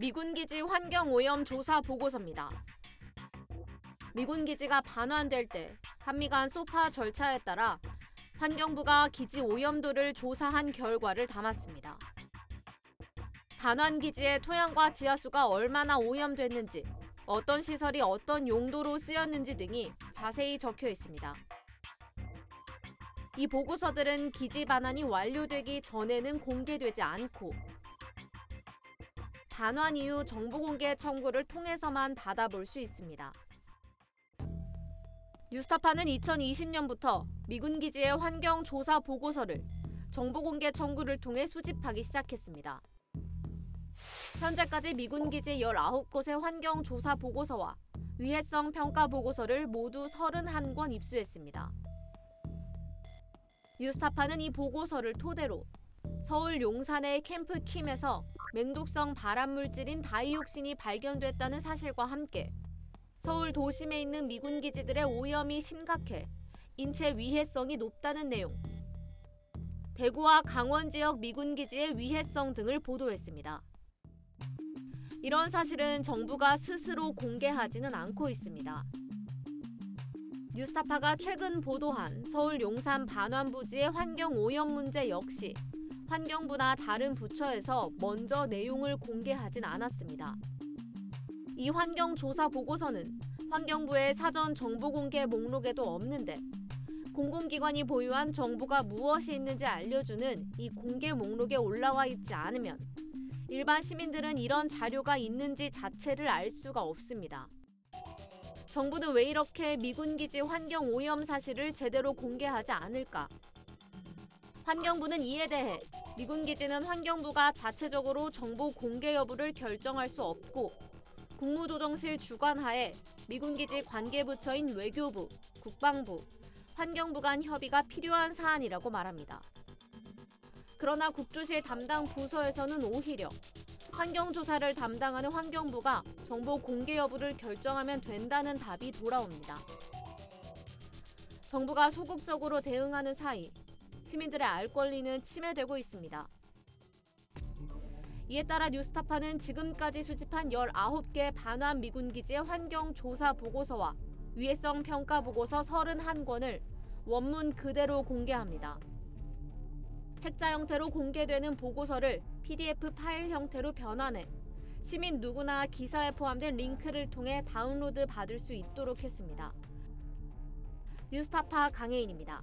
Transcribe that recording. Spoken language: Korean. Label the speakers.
Speaker 1: 미군 기지 환경 오염 조사 보고서입니다. 미군 기지가 반환될 때 한미 간 소파 절차에 따라 환경부가 기지 오염도를 조사한 결과를 담았습니다. 반환 기지의 토양과 지하수가 얼마나 오염됐는지, 어떤 시설이 어떤 용도로 쓰였는지 등이 자세히 적혀 있습니다. 이 보고서들은 기지 반환이 완료되기 전에는 공개되지 않고 반환 이후 정보 공개 청구를 통해서만 받아볼 수 있습니다. 뉴스타파는 2020년부터 미군 기지의 환경 조사 보고서를 정보 공개 청구를 통해 수집하기 시작했습니다. 현재까지 미군 기지 19곳의 환경 조사 보고서와 위해성 평가 보고서를 모두 31권 입수했습니다. 뉴스타파는 이 보고서를 토대로 서울 용산의 캠프 킴에서 맹독성 발암 물질인 다이옥신이 발견됐다는 사실과 함께 서울 도심에 있는 미군 기지들의 오염이 심각해 인체 위해성이 높다는 내용, 대구와 강원 지역 미군 기지의 위해성 등을 보도했습니다. 이런 사실은 정부가 스스로 공개하지는 않고 있습니다. 뉴스타파가 최근 보도한 서울 용산 반환 부지의 환경 오염 문제 역시 환경부나 다른 부처에서 먼저 내용을 공개하진 않았습니다. 이 환경 조사 보고서는 환경부의 사전 정보 공개 목록에도 없는데 공공기관이 보유한 정보가 무엇이 있는지 알려주는 이 공개 목록에 올라와 있지 않으면 일반 시민들은 이런 자료가 있는지 자체를 알 수가 없습니다. 정부는 왜 이렇게 미군 기지 환경 오염 사실을 제대로 공개하지 않을까? 환경부는 이에 대해 미군 기지는 환경부가 자체적으로 정보 공개 여부를 결정할 수 없고 국무조정실 주관하에 미군 기지 관계 부처인 외교부, 국방부, 환경부 간 협의가 필요한 사안이라고 말합니다. 그러나 국조실 담당 부서에서는 오히려 환경조사를 담당하는 환경부가 정보 공개 여부를 결정하면 된다는 답이 돌아옵니다. 정부가 소극적으로 대응하는 사이 시민들의 알 권리는 침해되고 있습니다. 이에 따라 뉴스타파는 지금까지 수집한 19개 반환 미군 기지의 환경 조사 보고서와 위해성 평가 보고서 31권을 원문 그대로 공개합니다. 책자 형태로 공개되는 보고서를 PDF 파일 형태로 변환해 시민 누구나 기사에 포함된 링크를 통해 다운로드 받을 수 있도록 했습니다. 뉴스타파 강혜인입니다.